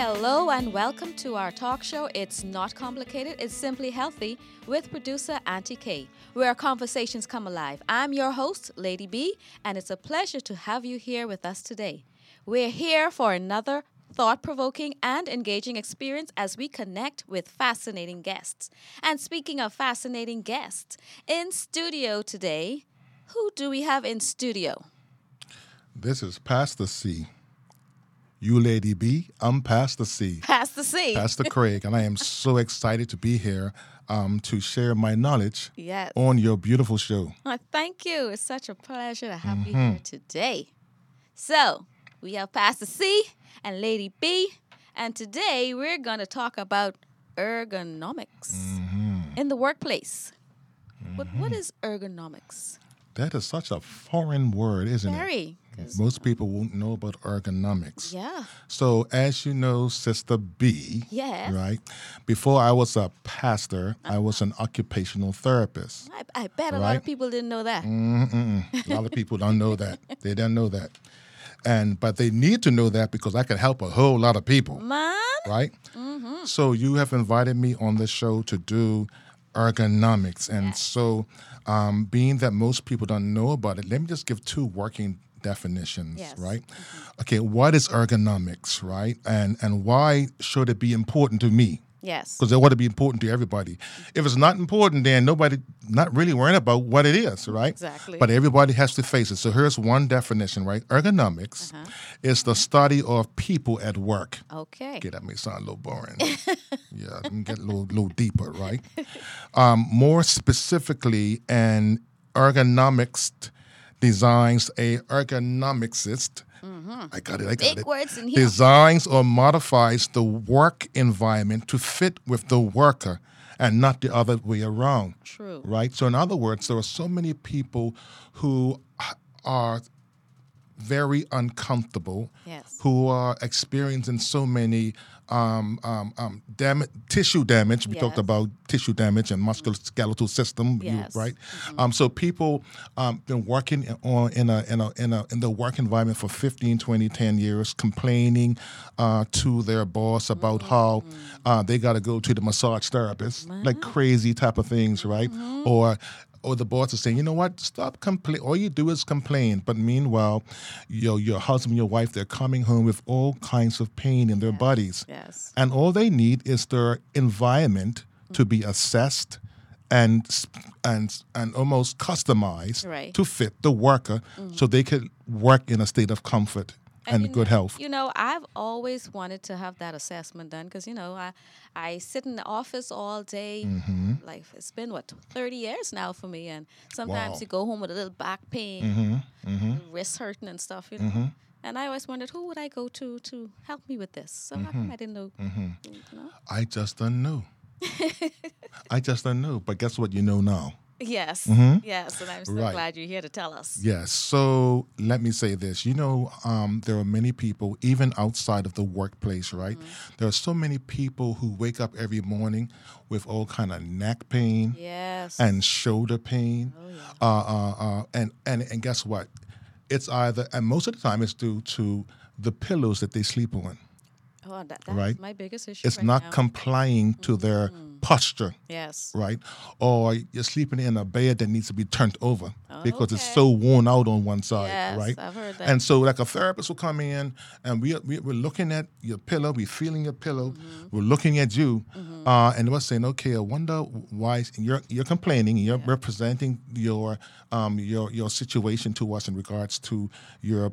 Hello and welcome to our talk show. It's not complicated, it's simply healthy with producer Auntie K, where conversations come alive. I'm your host, Lady B, and it's a pleasure to have you here with us today. We're here for another thought provoking and engaging experience as we connect with fascinating guests. And speaking of fascinating guests, in studio today, who do we have in studio? This is Pastor C. You, Lady B, I'm Pastor C. Pastor C. Pastor Craig, and I am so excited to be here um, to share my knowledge Yes. on your beautiful show. Oh, thank you. It's such a pleasure to have you Mm-hmm. here today. So, we have Pastor C and Lady B, and today we're going to talk about ergonomics Mm-hmm. in the workplace. What, what is ergonomics? That is such a foreign word, isn't Very. it? 'Cause- Most people won't know about ergonomics. Yeah. So, as you know, Sister B, Yes. right? Before I was a pastor, I was an occupational therapist. I, I bet a lot of people didn't know that. Mm-mm. A lot of people don't know that. They don't know that. And but they need to know that because I can help a whole lot of people. Man. right? So you have invited me on the show to do ergonomics, and so um, being that most people don't know about it, let me just give two working definitions, Yes. right? Okay, what is ergonomics, right? And and why should it be important to me? Yes. Because it ought to be important to everybody. If it's not important, then nobody not really worrying about what it is, right? Exactly. But everybody has to face it. So here's one definition, right? Ergonomics Uh-huh. is the study of people at work. Okay. Okay, that may sound a little boring. yeah, let me get a little, little deeper, right? Um, more specifically, an ergonomics designs a ergonomicist. I got it. I got Mm-hmm. Big it. words in here. Designs or modifies the work environment to fit with the worker and not the other way around. True. Right? So, in other words, there are so many people who are very uncomfortable Yes. who are experiencing so many um, um, um, dam- tissue damage. We talked about tissue damage and musculoskeletal system, you- Yes. Mm-hmm. right? Um, so people um, been working on in a, in a in a in the work environment for 15, 20, 10 years, complaining uh, to their boss about how Mm-hmm. uh, they got to go to the massage therapist, like crazy type of things, right? Mm-hmm. Or or the boss is saying, you know what, stop complain. All you do is complain. But meanwhile, your your husband, your wife, they're coming home with all kinds of pain in their bodies. Yes. And all they need is their environment to be assessed and and and almost customized Right. to fit the worker mm. so they could work in a state of comfort and, good health. You know, I've always wanted to have that assessment done because you know I I sit in the office all day. Mm-hmm. Like it's been what thirty years now for me, and sometimes Wow. you go home with a little back pain, Mm-hmm. wrist hurting and stuff. You know. And I always wondered who would I go to to help me with this. So how Mm-hmm. come I didn't know? You know? I just don't know. I just don't know. But guess what? You know now. Yes, yes, and I'm so Mm-hmm. Right. glad you're here to tell us. Yes. So let me say this. You know, um, there are many people, even outside of the workplace, right? There are so many people who wake up every morning with all kind of neck pain Yes. and shoulder pain. Oh, yeah. uh, uh, uh, and and and guess what? It's either, and most of the time, it's due to the pillows that they sleep on. oh, that, that's right. my biggest issue. It's right not now. complying to their posture. Yes. right? Or you're sleeping in a bed that needs to be turned over because it's so worn out on one side, Yes, right? I've heard that. And so, like a therapist will come in, and we, we we're looking at your pillow, we're feeling your pillow, Mm-hmm. we're looking at you, uh, and we're saying, okay, I wonder why you're you're complaining, you're representing your um your your situation to us in regards to your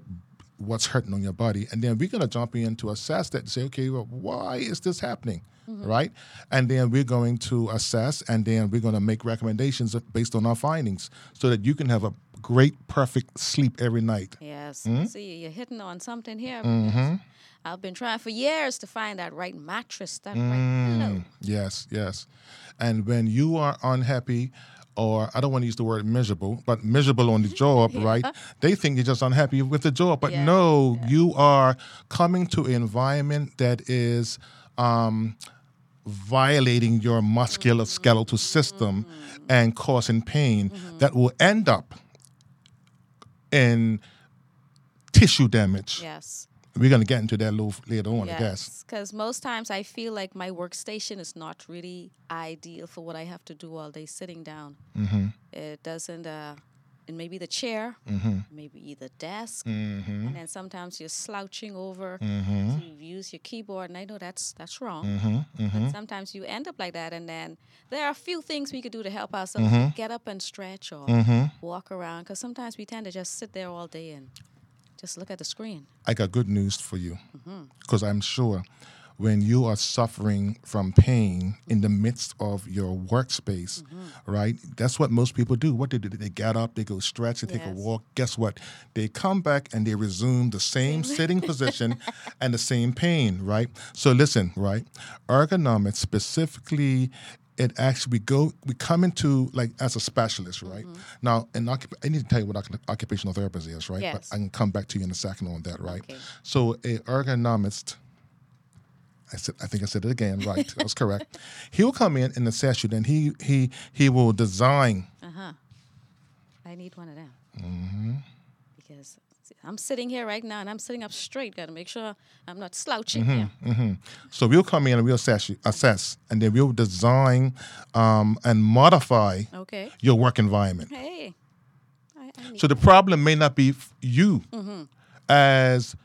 what's hurting on your body, and then we're gonna jump in to assess that and say, okay, well, why is this happening? Right, and then we're going to assess, and then we're going to make recommendations based on our findings, so that you can have a great, perfect sleep every night. Yes. Hmm? See, you're hitting on something here. Mm-hmm. I've been trying for years to find that right mattress, that Mm. right pillow. Yes, yes. And when you are unhappy, or I don't want to use the word miserable, but miserable on the job, right? They think you're just unhappy with the job. But Yeah, no, you are coming to an environment that is um, violating your musculoskeletal system and causing pain that will end up in tissue damage Yes. we're going to get into that a little later on, I guess. Because most times I feel like my workstation is not really ideal for what I have to do all day sitting down. Mm-hmm. It doesn't. Uh, and maybe the chair, Mm-hmm. maybe the desk, Mm-hmm. and then sometimes you're slouching over Mm-hmm. to use your keyboard, and I know that's that's wrong. Mm-hmm. Mm-hmm. But sometimes you end up like that, and then there are a few things we could do to help ourselves. Mhm. Get up and stretch or Mm-hmm. walk around, because sometimes we tend to just sit there all day and just look at the screen. I got good news for you Mm-hmm. because I'm sure when you are suffering from pain in the midst of your workspace, Mm-hmm. right? That's what most people do. What they do, they get up, they go stretch, they take a walk. Guess what? They come back and they resume the same sitting position and the same pain, right? So listen, right? Ergonomics specifically it actually we go we come into like as a specialist right now and occup- i need to tell you what occup- occupational therapist is right yes. but i can come back to you in a second on that right Okay. so a ergonomist I said I think I said it again right that was correct he'll come in and assess you then he he he will design Uh huh. I need one of them. Mm-hmm. Because I'm sitting here right now and I'm sitting up straight. Got to make sure I'm not slouching Mm-hmm. here. so we'll come in and we'll assess you assess and then we'll design um, and modify Okay. your work environment Hey. I, I So the problem may not be you Mm-hmm. as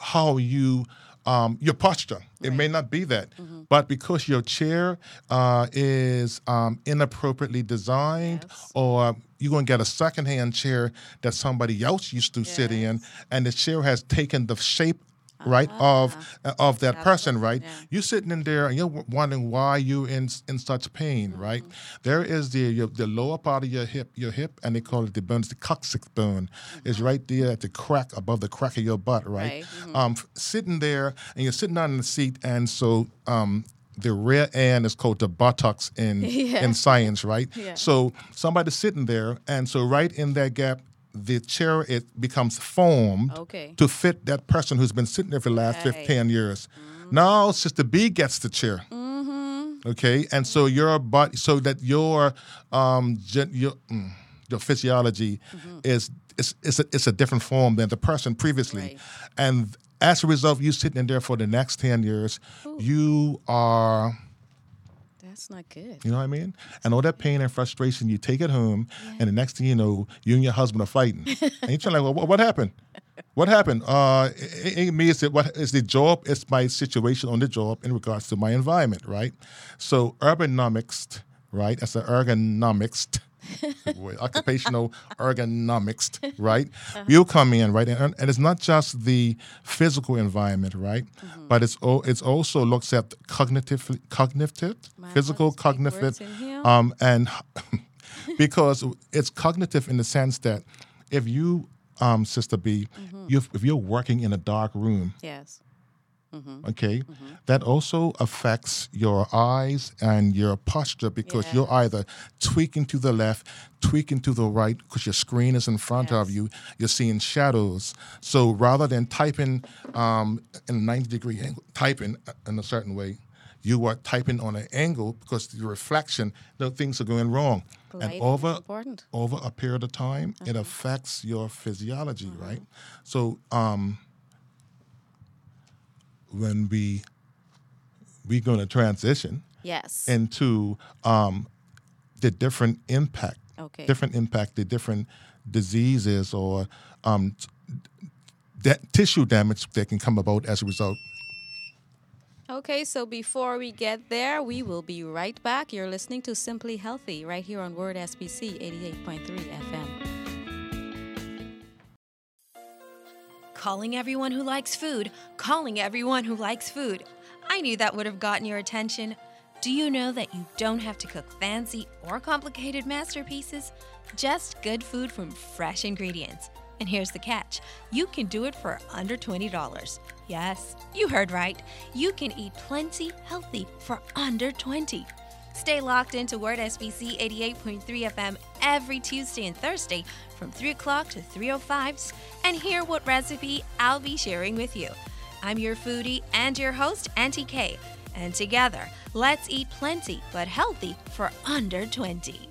how you um, your posture. It may not be that, Mm-hmm. but because your chair uh, is um, inappropriately designed, Yes. or you're going to get a secondhand chair that somebody else used to sit in, and the chair has taken the shape. Right of uh, of that person, right? Ah. yeah. You're sitting in there and you're w- wondering why you in in such pain, Mm-hmm. right? There is the your, the lower part of your hip, your hip, and they call it the bone, the coccyx bone. is right there at the crack above the crack of your butt, right? Mm-hmm. Um, sitting there and you're sitting down in the seat, and so um, the rear end is called the buttocks in Yeah. in science, right? Yeah. So somebody's sitting there, and so right in that gap. The chair it becomes formed Okay. to fit that person who's been sitting there for the last Right. 15 years. Now, Sister B gets the chair. Mm-hmm. Okay, and so your body, so that your um, gen, your mm, your physiology is is is a, it's a different form than the person previously, Right. and as a result, you sitting in there for the next 10 years, you are. That's not good. You know what I mean? And all that pain and frustration, you take it home, and the next thing you know, you and your husband are fighting. and you're trying like, well, what, what happened? What happened? Uh, it, it ain't me. It's the, what is the job? It's my situation on the job in regards to my environment, right? So ergonomics, right? That's an ergonomics. Occupational ergonomics, right? You come in, right, and, and it's not just the physical environment, right, but it's o- it's also looks at cognitive, cognitive, My physical, cognitive, words in here. um, and because it's cognitive in the sense that if you, um, Sister B, Mm-hmm. you if you're working in a dark room, Yes. Okay, that also affects your eyes and your posture because you're either tweaking to the left, tweaking to the right because your screen is in front of you. You're seeing shadows. So rather than typing um, in a 90 degree angle, typing uh, in a certain way, you are typing on an angle because the reflection, the things are going wrong. Lighting and over over a period of time, it affects your physiology, right? So um, when we we're going to transition Yes. into um, the different impact, Okay. different impact, the different diseases or um, that tissue damage that can come about as a result. Okay, so before we get there, we will be right back. You're listening to Simply Healthy right here on Word SBC 88.3 FM. Calling everyone who likes food, calling everyone who likes food. I knew that would have gotten your attention. Do you know that you don't have to cook fancy or complicated masterpieces? Just good food from fresh ingredients. And here's the catch you can do it for under $20. Yes, you heard right. You can eat plenty healthy for under 20 Stay locked into Word SBC 88.3 FM every Tuesday and Thursday from 3 o'clock to 3.05 and hear what recipe I'll be sharing with you. I'm your foodie and your host, Auntie K. And together, let's eat plenty but healthy for under 20.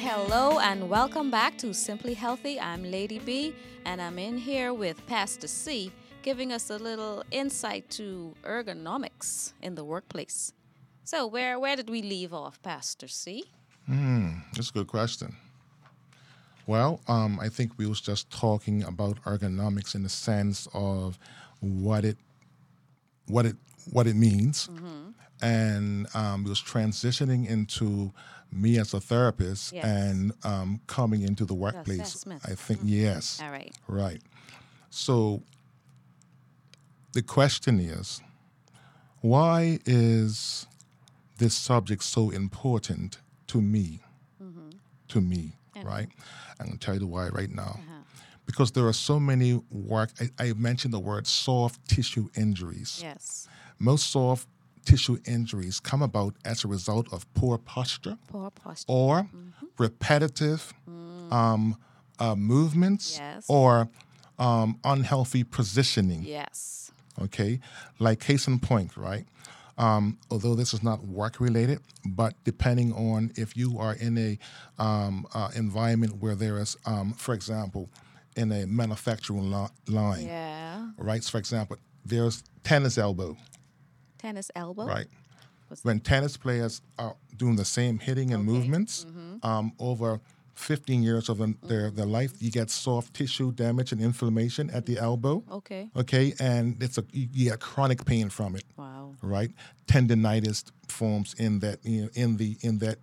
Hello and welcome back to Simply Healthy. I'm Lady B and I'm in here with Pastor C giving us a little insight to ergonomics in the workplace. So where where did we leave off, Pastor C? That's a good question. Well, um, I think we was just talking about ergonomics in the sense of what it what it what it means, and um, we was transitioning into me as a therapist Yes. and um, coming into the workplace. I think yes, All right. right. So the question is, why is this subject so important to me? To me, right? I'm going to tell you why right now. Because there are so many work. I, I mentioned the word soft tissue injuries. Yes. Most soft tissue injuries come about as a result of poor posture Poor posture. or repetitive um, uh, movements Yes. or um, unhealthy positioning. Yes. Okay, like case in point, right? Um, although this is not work related, but depending on if you are in a um, uh, environment where there is, um, for example, in a manufacturing li- line, Yeah. right? So for example, there's tennis elbow, Tennis elbow. right? What's When tennis players are doing the same hitting and movements um, over 15 years of an- their, their life, you get soft tissue damage and inflammation at the elbow. Okay. Okay, and it's a you you get chronic pain from it, Wow. right? Tendonitis forms in that you know, in the in that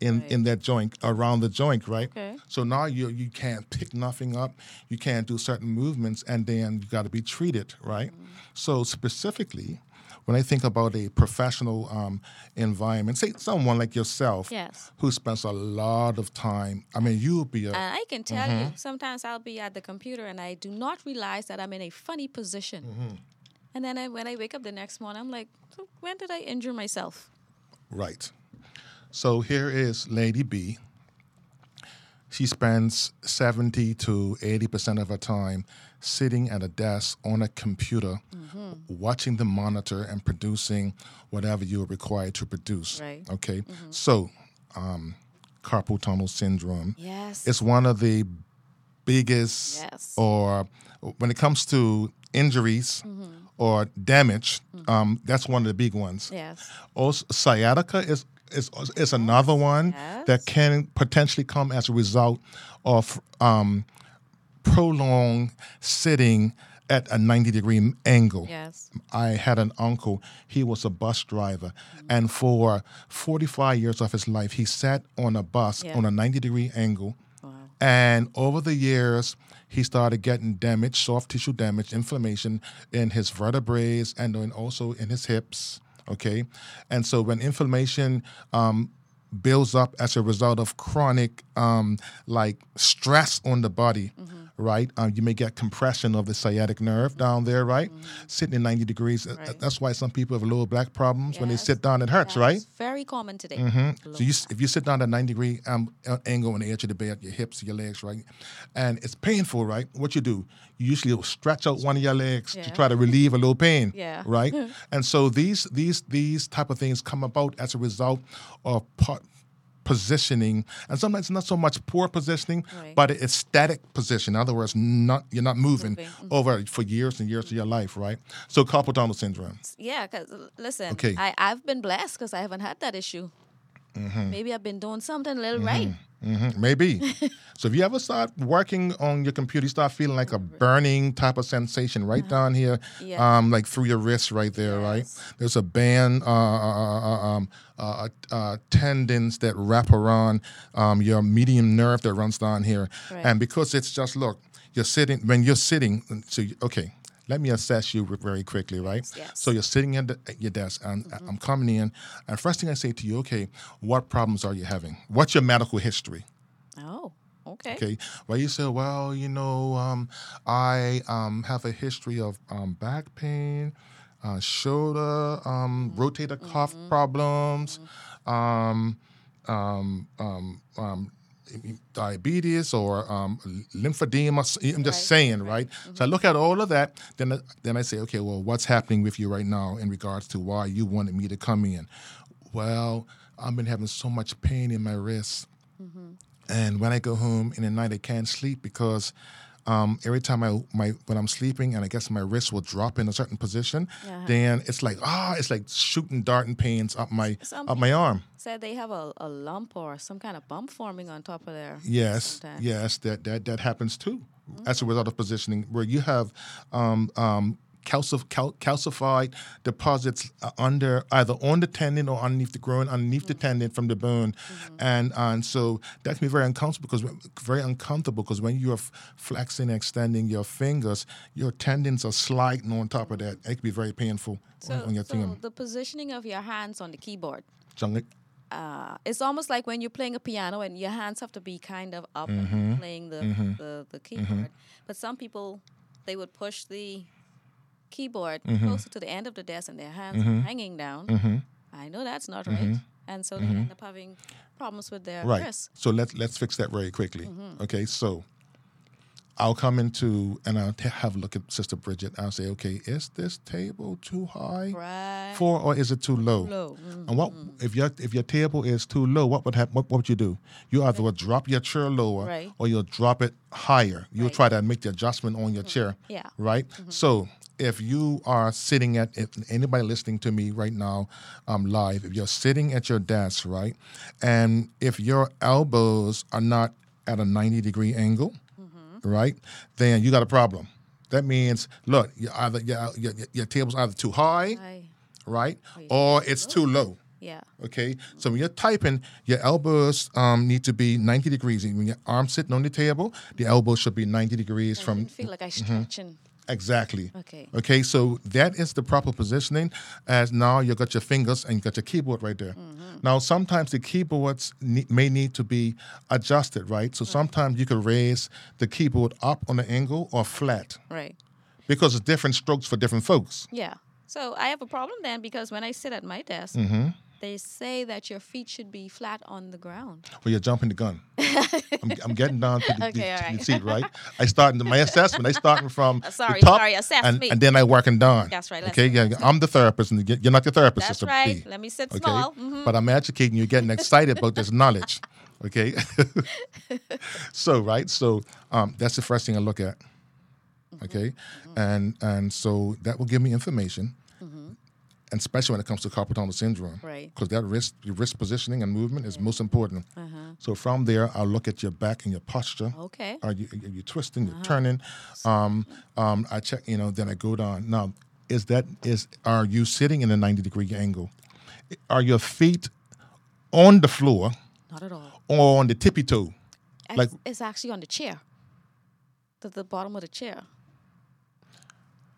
in in that joint around the joint, right? Okay. So now you you can't pick nothing up, you can't do certain movements, and then you got to be treated, right? Mm-hmm. So specifically, when I think about a professional um, environment, say someone like yourself, Yes. who spends a lot of time. I mean, you'll be a And I can tell Mm-hmm. you, sometimes I'll be at the computer and I do not realize that I'm in a funny position. Mm-hmm. And then I, when I wake up the next morning, I'm like, so when did I injure myself? Right. So here is Lady B. She spends 70 to 80% of her time sitting at a desk on a computer, watching the monitor and producing whatever you are required to produce. Right. Okay. So, um, carpal tunnel syndrome Yes. is one of the biggest, Yes. or when it comes to injuries Mm-hmm. or damage, um, that's one of the big ones. yes. Also, sciatica is is is another one Yes. that can potentially come as a result of um, prolonged sitting at a 90 degree angle. Yes. I had an uncle, he was a bus driver, and for 45 years of his life, he sat on a bus Yeah. on a 90 degree angle. Wow. And over the years, he started getting damage, soft tissue damage, inflammation in his vertebrae and then also in his hips. Okay. And so when inflammation um, builds up as a result of chronic um, like stress on the body, right? Um, you may get compression of the sciatic nerve down there, right? Sitting in 90 degrees. Uh, Right. That's why some people have lower back problems when they sit down, it hurts, right? Very common today. Mm-hmm. So you, if you sit down at 90 degree um, angle on the edge of the bed, your hips, your legs, right, and it's painful, right? What you do, you usually will stretch out one of your legs to try to relieve a little pain, Yeah. right? and so these these these type of things come about as a result of po- positioning, and sometimes it's not so much poor positioning, Right. but it's static position. In other words, not you're not moving, Moving, mhm. over for years and years of your life, right? So carpal tunnel syndrome. Yeah, because listen, Okay. I, I've been blessed because I haven't had that issue. Mm-hmm. Maybe I've been doing something a little right. Hmm maybe. so if you ever start working on your computer, you start feeling like a burning type of sensation right down here, Uh-huh. Yeah. um, like through your wrist right there, right? There's a band, uh, uh, uh, um, uh, uh, tendons that wrap around um, your median nerve that runs down here, Right. and because it's just look, you're sitting when you're sitting. So you, okay. Let me assess you very quickly, right? Yes. So you're sitting at, the, at your desk, and I'm coming in, and first thing I say to you, okay, what problems are you having? What's your medical history? Oh, okay. Okay. Well, you say, well, you know, um, I um, have a history of um, back pain, uh, shoulder, um, rotator cuff problems, um, um, um, um, diabetes or um, lymphedema. I'm just Right, saying, right? So I look at all of that, then then I say, okay, well, what's happening with you right now in regards to why you wanted me to come in? Well, I've been having so much pain in my wrist and when I go home in the night, I can't sleep because um, every time I my when I'm sleeping and I guess my wrist will drop in a certain position, Uh-huh. then it's like ah, it's like shooting darting pains up my Some up my arm. Said they have a, a lump or some kind of bump forming on top of their. Yes, sometimes. yes, that that that happens too, as a result of positioning, where you have um, um, calcif- cal- calcified deposits uh, under either on the tendon or underneath the groin, underneath the tendon from the bone, and and so that can be very uncomfortable because very uncomfortable because when you are f- flexing and extending your fingers, your tendons are sliding on top of that. It can be very painful So, on, on your so thing. the positioning of your hands on the keyboard. Jungle- uh, it's almost like when you're playing a piano and your hands have to be kind of up Mm-hmm. and playing the, the, the keyboard. But some people, they would push the keyboard Mm-hmm. closer to the end of the desk and their hands are hanging down. I know that's not right. And so they end up having problems with their Mm-hmm. Right. wrists. So let's let's fix that very quickly. Mm-hmm. Okay. So I'll come into and I'll t- have a look at Sister Bridget. I'll say, okay, is this table too high Right. for, or is it too low? Low. Mm. And what if your if your table is too low? What would happen? What, what would you do? You either would drop your chair lower, Right. or you'll drop it higher. You'll Right. try to make the adjustment on your chair. Yeah. Right. So if you are sitting at if anybody listening to me right now um, live, if you're sitting at your desk, right, and if your elbows are not at a 90 degree angle, right, then you got a problem. That means, look, you either your, your, your table's either too high, right, or it's too low. Yeah. Okay, so when you're typing, your elbows um, need to be 90 degrees. When your arm's sitting on the table, the elbow should be 90 degrees I from feel like I stretching. Exactly. Okay. Okay, so that is the proper positioning. As now you got your fingers and you got your keyboard right there. Now sometimes the keyboards ne- may need to be adjusted, right? So sometimes you could raise the keyboard up on an angle or flat Right. because it's different strokes for different folks. Yeah. So I have a problem then because when I sit at my desk, Mm-hmm. They say that your feet should be flat on the ground. Well, you're jumping the gun. I'm, I'm getting down to the, Okay, the, to the seat, right? I start in my assessment. I starting from Uh, sorry, the top, sorry, assess and, me. and then I working down. That's right, Okay, yeah, I'm the therapist, and you're not the therapist, That's right. Let me sit Okay, small. Mhm. but I'm educating you, getting excited about this knowledge. Okay, so right, so um, that's the first thing I look at. Mm-hmm. Okay, and and so that will give me information, and especially when it comes to carpal tunnel syndrome. Right. Because that wrist, your wrist positioning and movement is most important. Uh-huh. So from there, I'll look at your back and your posture. Okay. Are you are you twisting? Uh-huh. You're turning. Um, um, I check. You know, then I go down. Now, is that is are you sitting in a ninety degree angle? Are your feet on the floor Not at all. or on the tippy toe? It's, Like- it's actually on the chair. The, the bottom of the chair.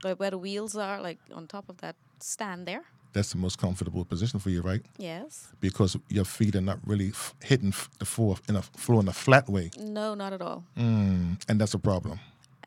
Like where the wheels are, like on top of that stand there. That's the most comfortable position for you, right? Yes. Because your feet are not really f- hitting f- the floor in a floor in a flat way, No, not at all. mm, and that's a problem.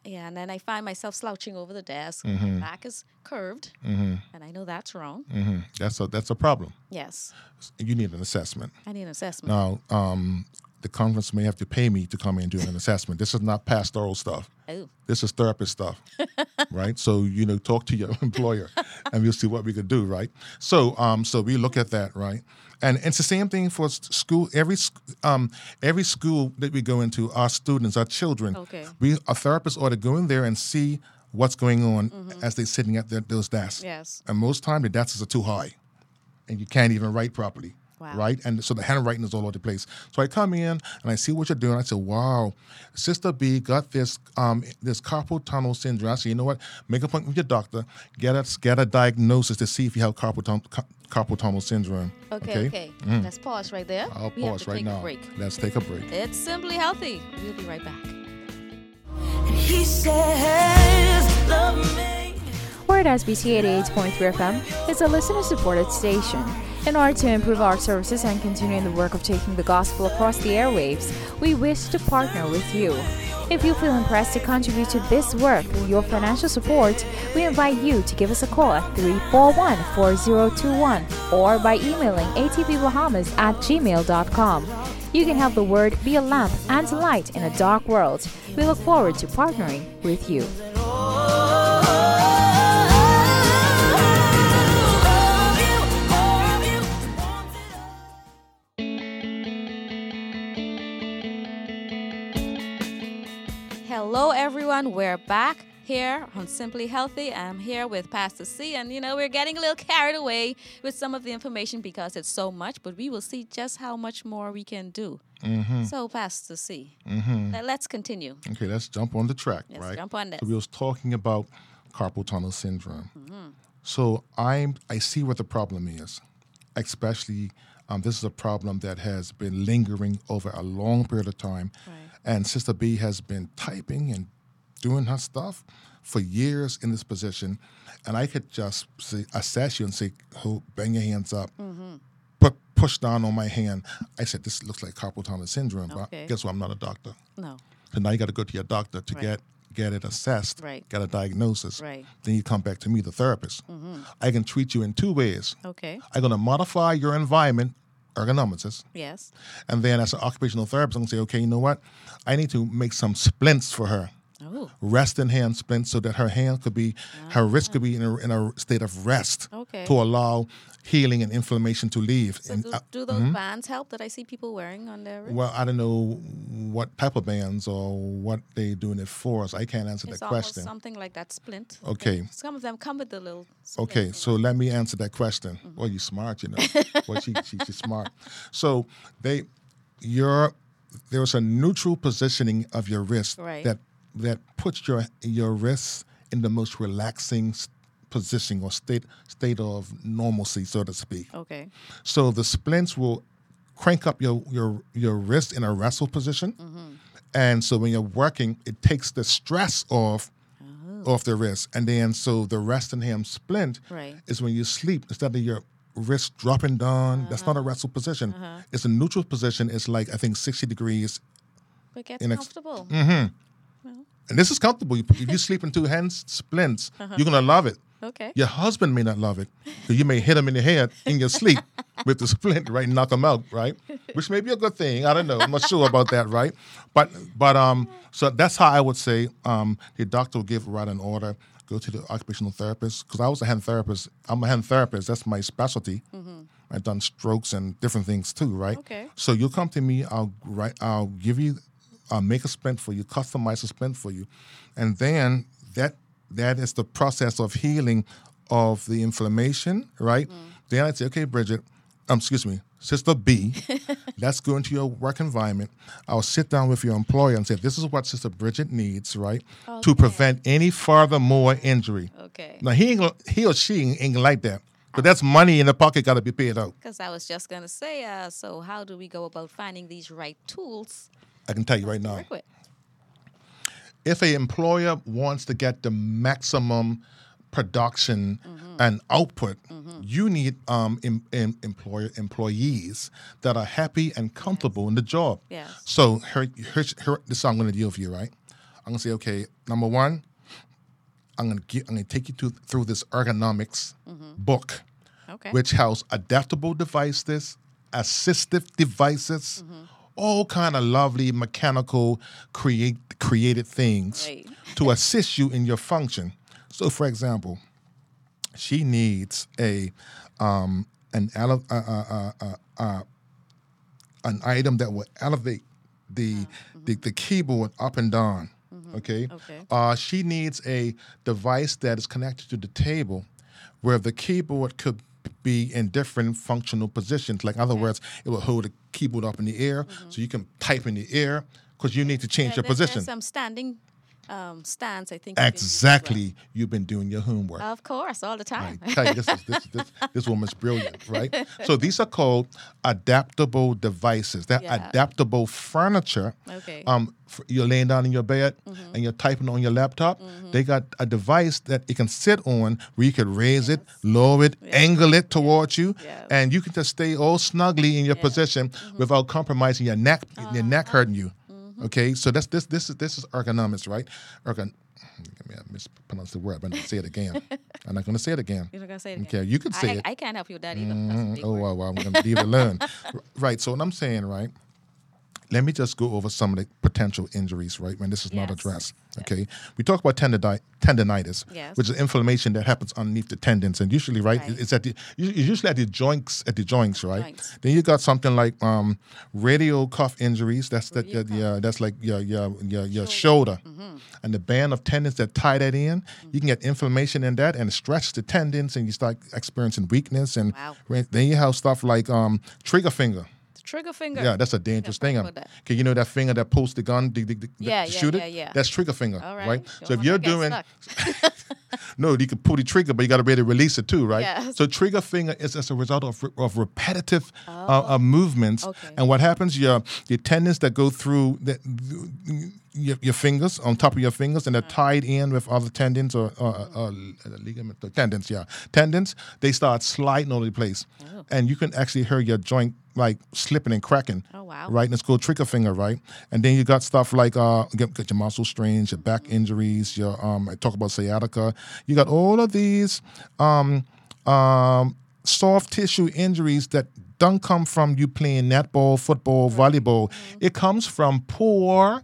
Yeah, and then I find myself slouching over the desk. Mm-hmm. Back is curved, and I know that's wrong. hmm That's a that's a problem. Yes, You need an assessment. I need an assessment. Now, um, the conference may have to pay me to come in and do an assessment. This is not pastoral stuff. Oh, This is therapist stuff, right? So you know, talk to your employer, and we'll see what we could do, right? So, um, so we look at that, right? And it's the same thing for school. Every um, every school that we go into, our students, our children, Okay. we a therapist ought to go in there and see what's going on as they're sitting at their, those desks. yes. And most time the desks are too high, and you can't even write properly. Wow. Right, and so the handwriting is all over the place. So I come in and I see what you're doing. I say, "Wow, Sister B got this um, this carpal tunnel syndrome." I say, "You know what? Make a point with your doctor. Get a get a diagnosis to see if you have carpal tunnel, carpal tunnel syndrome." Okay, okay. Let's pause right there. Mm. I'll we have pause to right take now. A break. Let's take a break. It's simply healthy. We'll be right back. He says, love me. Word SBC 88.3 FM is a listener supported station. In order to improve our services and continue the work of taking the gospel across the airwaves, we wish to partner with you. If you feel impressed to contribute to this work through your financial support, we invite you to give us a call at 341 4021 or by emailing atbbahamas at gmail.com. You can help the word be a lamp and light in a dark world. We look forward to partnering with you. Everyone. We're back here on Simply Healthy. I'm here with Pastor C, and you know, we're getting a little carried away with some of the information because it's so much, but we will see just how much more we can do. Mm-hmm. So, Pastor C, mm-hmm. let- let's continue. Okay, let's jump on the track, Let's right? jump on this. So we was talking about carpal tunnel syndrome. Mm-hmm. So I'm I see what the problem is, especially um, this is a problem that has been lingering over a long period of time, Right. and Sister B has been typing and doing her stuff for years in this position, and I could just say, assess you and say, "Hold, bang your hands up." Mm-hmm. Put push down on my hand. I said, "This looks like carpal tunnel syndrome." Okay. But guess what? I'm not a doctor. No. So now you got to go to your doctor to Right. get get it assessed, Right. get a diagnosis. Right. Then you come back to me, the therapist. I can treat you in two ways. Okay. I'm going to modify your environment, ergonomics, Yes. and then as an occupational therapist, I'm going to say, okay, you know what? I need to make some splints for her. Oh. Resting hand splints so that her hand could be, her wrist could be in a, in a state of rest Okay. to allow healing and inflammation to leave. So And, do, do those bands help that I see people wearing on their wrist? well, I don't know what type of bands or what they doing it for, so I can't answer it's that question. something like that splint. Okay. Some of them come with the little. splint Okay, so let me answer that question. Mm-hmm. Well, you smart, you know. well, she, she, she's smart. So they, your, there's a neutral positioning of your wrist Right. that that puts your your wrist in the most relaxing position or state state of normalcy, so to speak. Okay. So the splints will crank up your your your wrist in a wrestle position, Mm-hmm. and so when you're working, it takes the stress off Oh. off the wrist, and then so the resting hand splint Right. is when you sleep instead of your wrist dropping down. That's Uh-huh. not a wrestle position. It's a neutral position. It's like I think sixty degrees, But get ex- comfortable. And this is comfortable. If you sleep in two hand splints, you're gonna love it. Okay. Your husband may not love it because you may hit him in the head in your sleep with the splint, right? Knock him out, right? Which may be a good thing. I don't know. I'm not sure about that, right? But but um, so that's how I would say um, the doctor will give write an order. Go to the occupational therapist because I was a hand therapist. I'm a hand therapist. That's my specialty. I've done strokes and different things too, right? Okay. So you'll come to me. I'll write. I'll give you. I'll make a splint for you, customize a splint for you, and then that that is the process of healing of the inflammation, right? Then I'd say, okay, Bridget, um, excuse me, Sister B, let's go into your work environment. I'll sit down with your employer and say, this is what Sister Bridget needs, right, to prevent any further more injury. Okay. Now he ain't, he or she ain't like that, but that's money in the pocket got to be paid out. Because I was just gonna say, uh, so how do we go about finding these right tools I can tell you right now. if a employer wants to get the maximum production Mm-hmm. and output, you need um, em, em, employer employees that are happy and comfortable in the job. Yes. So here, here's here, this is how I'm going to deal with you, right? I'm going to say, okay, number one, I'm going to I'm going to take you to, through this ergonomics book, Mm-hmm. Okay. which has adaptable devices, assistive devices, all kind of lovely mechanical create created things Right. to assist you in your function. So, for example, she needs a um, an ele- uh, uh, uh, an item that will elevate the the, the keyboard up and down. Okay. Okay. Uh, she needs a device that is connected to the table, where the keyboard could be in different functional positions. Like, in other words, it will hold the keyboard up in the air, mm-hmm. so you can type in the air because you need to change Yeah, your there- position. There's some standing um, stands, I think. you can use as Exactly. You've been doing your homework. Of course, all the time. Right. This, is, this, this, this woman's brilliant, right? So these are called adaptable devices. They're Yeah. adaptable furniture. Okay. Um, you're laying down in your bed and you're typing on your laptop. They got a device that it can sit on where you could raise it, lower it, angle it towards you, Yes. and you can just stay all snugly in your position without compromising your neck, your neck hurting you. Okay, so that's this this is this is ergonomics, right? Ergon. I mispronounced the word, but I'm gonna say it again. I'm not gonna say it again. You're not gonna say it again. Okay, you can say I, it. I can't help you with that either. Mhm. Oh well, well, I'm gonna leave it alone. Right. So what I'm saying, right, let me just go over some of the potential injuries, right? When this is not addressed. Okay. We talk about tendoni- tendonitis, Yes. which is inflammation that happens underneath the tendons. And usually, right, Right. it's at the it's usually at the joints, at the joints, right? Joints. Then you got something like um, radial cuff injuries. That's that, that yeah, that's like your your your, your shoulder. Mm-hmm. And the band of tendons that tie that in, you can get inflammation in that and stretch the tendons and you start experiencing weakness and Wow. then you have stuff like um, trigger finger. The trigger finger. Yeah, that's a dangerous thing. that. Okay, you know that finger that pulls the gun, the, the, the, Yeah, to yeah, yeah, it? yeah. That's trigger finger, All right? right. So if you're doing, no, you can pull the trigger, but you got to be able to release it too, right? Yes. So trigger finger is as a result of, of repetitive uh, uh, movements. Oh. Okay. And what happens, your your tendons that go through the, your, your fingers, on top of your fingers, and they're Uh-huh. tied in with other tendons or, or, or ligament, or tendons, yeah. Tendons, they start sliding all over the place. And you can actually hear your joint like slipping and cracking. Oh, wow. Right? And it's called trigger finger, right? And then you got stuff like uh get, get your muscle strains, your back injuries, your um I talk about sciatica. You got all of these um um soft tissue injuries that don't come from you playing netball, football, volleyball. It comes from poor uh,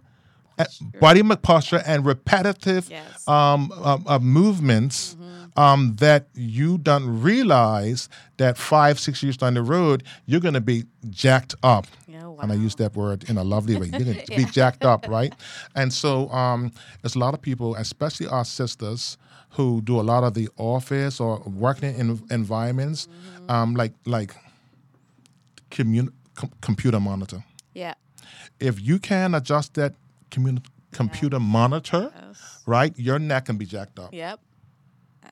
body posture and repetitive Yes. um, uh, uh, movements um, that you don't realize that five, six years down the road, you're going to be jacked up. Yeah, And I use that word in a lovely way. You're going to be jacked up, right? And so um, there's a lot of people, especially our sisters, who do a lot of the office or working in environments, um, like like commun- com- computer monitor Yeah. if you can adjust that computer monitor, Yes. right, your neck can be jacked up. Yep.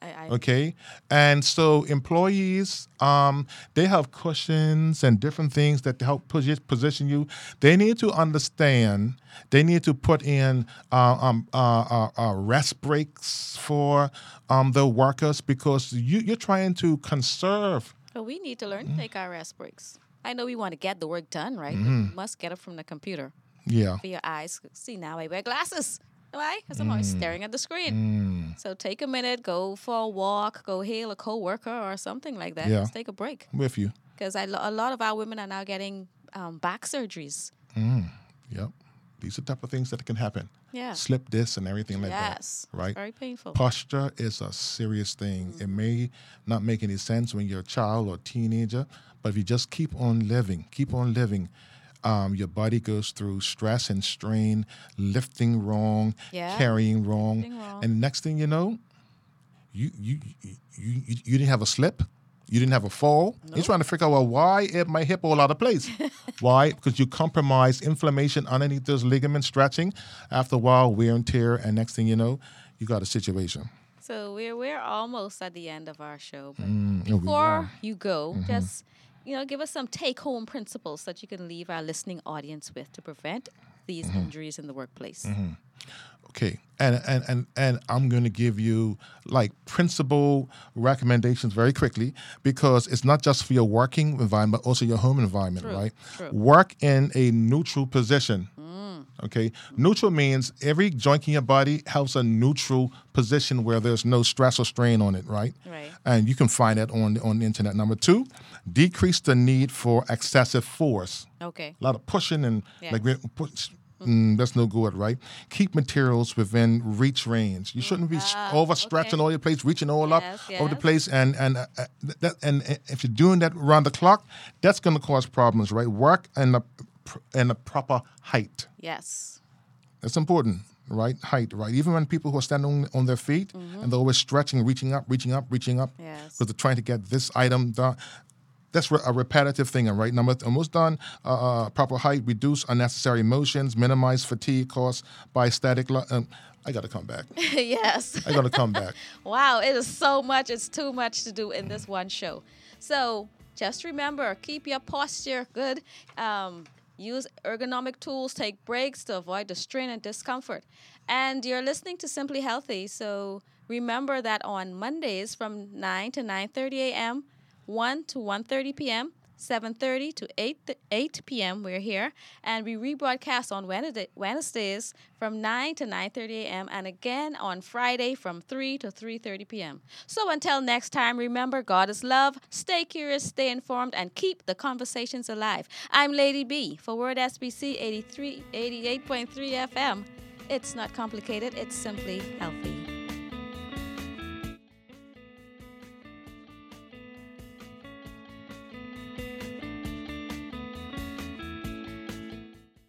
I, I, Okay, and so employees, um, they have cushions and different things that help position you. They need to understand. They need to put in uh, um, uh, uh, uh, rest breaks for um, the workers because you, you're trying to conserve. So we need to learn Mm-hmm. to take our rest breaks. I know we want to get the work done, right? but You must get it from the computer Yeah, for your eyes. See, now I wear glasses. Why? Because I'm always Mm. staring at the screen. So take a minute, go for a walk, go hail a coworker or something like that. Yeah. Just take a break. with you. Because a lot of our women are now getting um, back surgeries. Yep, these are the type of things that can happen. Yeah. Slip disc and everything like yes. that. Right. Very painful. Posture is a serious thing. It may not make any sense when you're a child or teenager, but if you just keep on living, keep on living, um, your body goes through stress and strain, lifting wrong, Yeah. carrying wrong, wrong. and next thing you know, you you you you, you didn't have a slip. You didn't have a fall. You're trying to figure out well, why is my hip all out of place? why? Because you compromise inflammation underneath those ligaments stretching. After a while, wear and tear, and next thing you know, you got a situation. So we're we're almost at the end of our show. But Mm, before you go, Mm-hmm. just you know, give us some take-home principles that you can leave our listening audience with to prevent these Mm-hmm. injuries in the workplace. Okay, and and and and I'm going to give you like principle recommendations very quickly because it's not just for your working environment, but also your home environment, True, right? true. Work in a neutral position. Okay, neutral means every joint in your body has a neutral position where there's no stress or strain on it, right? Right. And you can find that on on the internet. Number two, decrease the need for excessive force Okay. a lot of pushing and Yeah. like push, mm, that's no good, right? Keep materials within reach range. You shouldn't be Ah, overstretching okay. all your place, reaching all up Yes, over the place, and and uh, uh, that and uh, if you're doing that around the clock, that's going to cause problems, right? Work in the pr- a proper height. Yes. That's important, right? Height, right? Even when people who are standing on, their feet and they're always stretching, reaching up, reaching up, reaching up, Mm-hmm. Yes. because they're trying to get this item done. That's a repetitive thing, right? Number almost done. Uh, uh, proper height, reduce unnecessary motions, minimize fatigue caused by static. Lo- um, I got to come back. yes. I got to come back. Wow, it is so much. It's too much to do in this one show. So just remember, keep your posture good. Um, use ergonomic tools. Take breaks to avoid the strain and discomfort. And you're listening to Simply Healthy. So remember that on Mondays from 9 to 9:30 a.m., 1 to 1:30 p.m., 7.30 to 8, 8 p.m. We're here. And we rebroadcast on Wednesday, Wednesdays from 9 to 9.30 a.m. and again on Friday from 3 to 3.30 p.m. So until next time, remember God is love. Stay curious, stay informed, and keep the conversations alive. I'm Lady B for Word SBC 83, 88.3 FM. It's not complicated, it's simply healthy.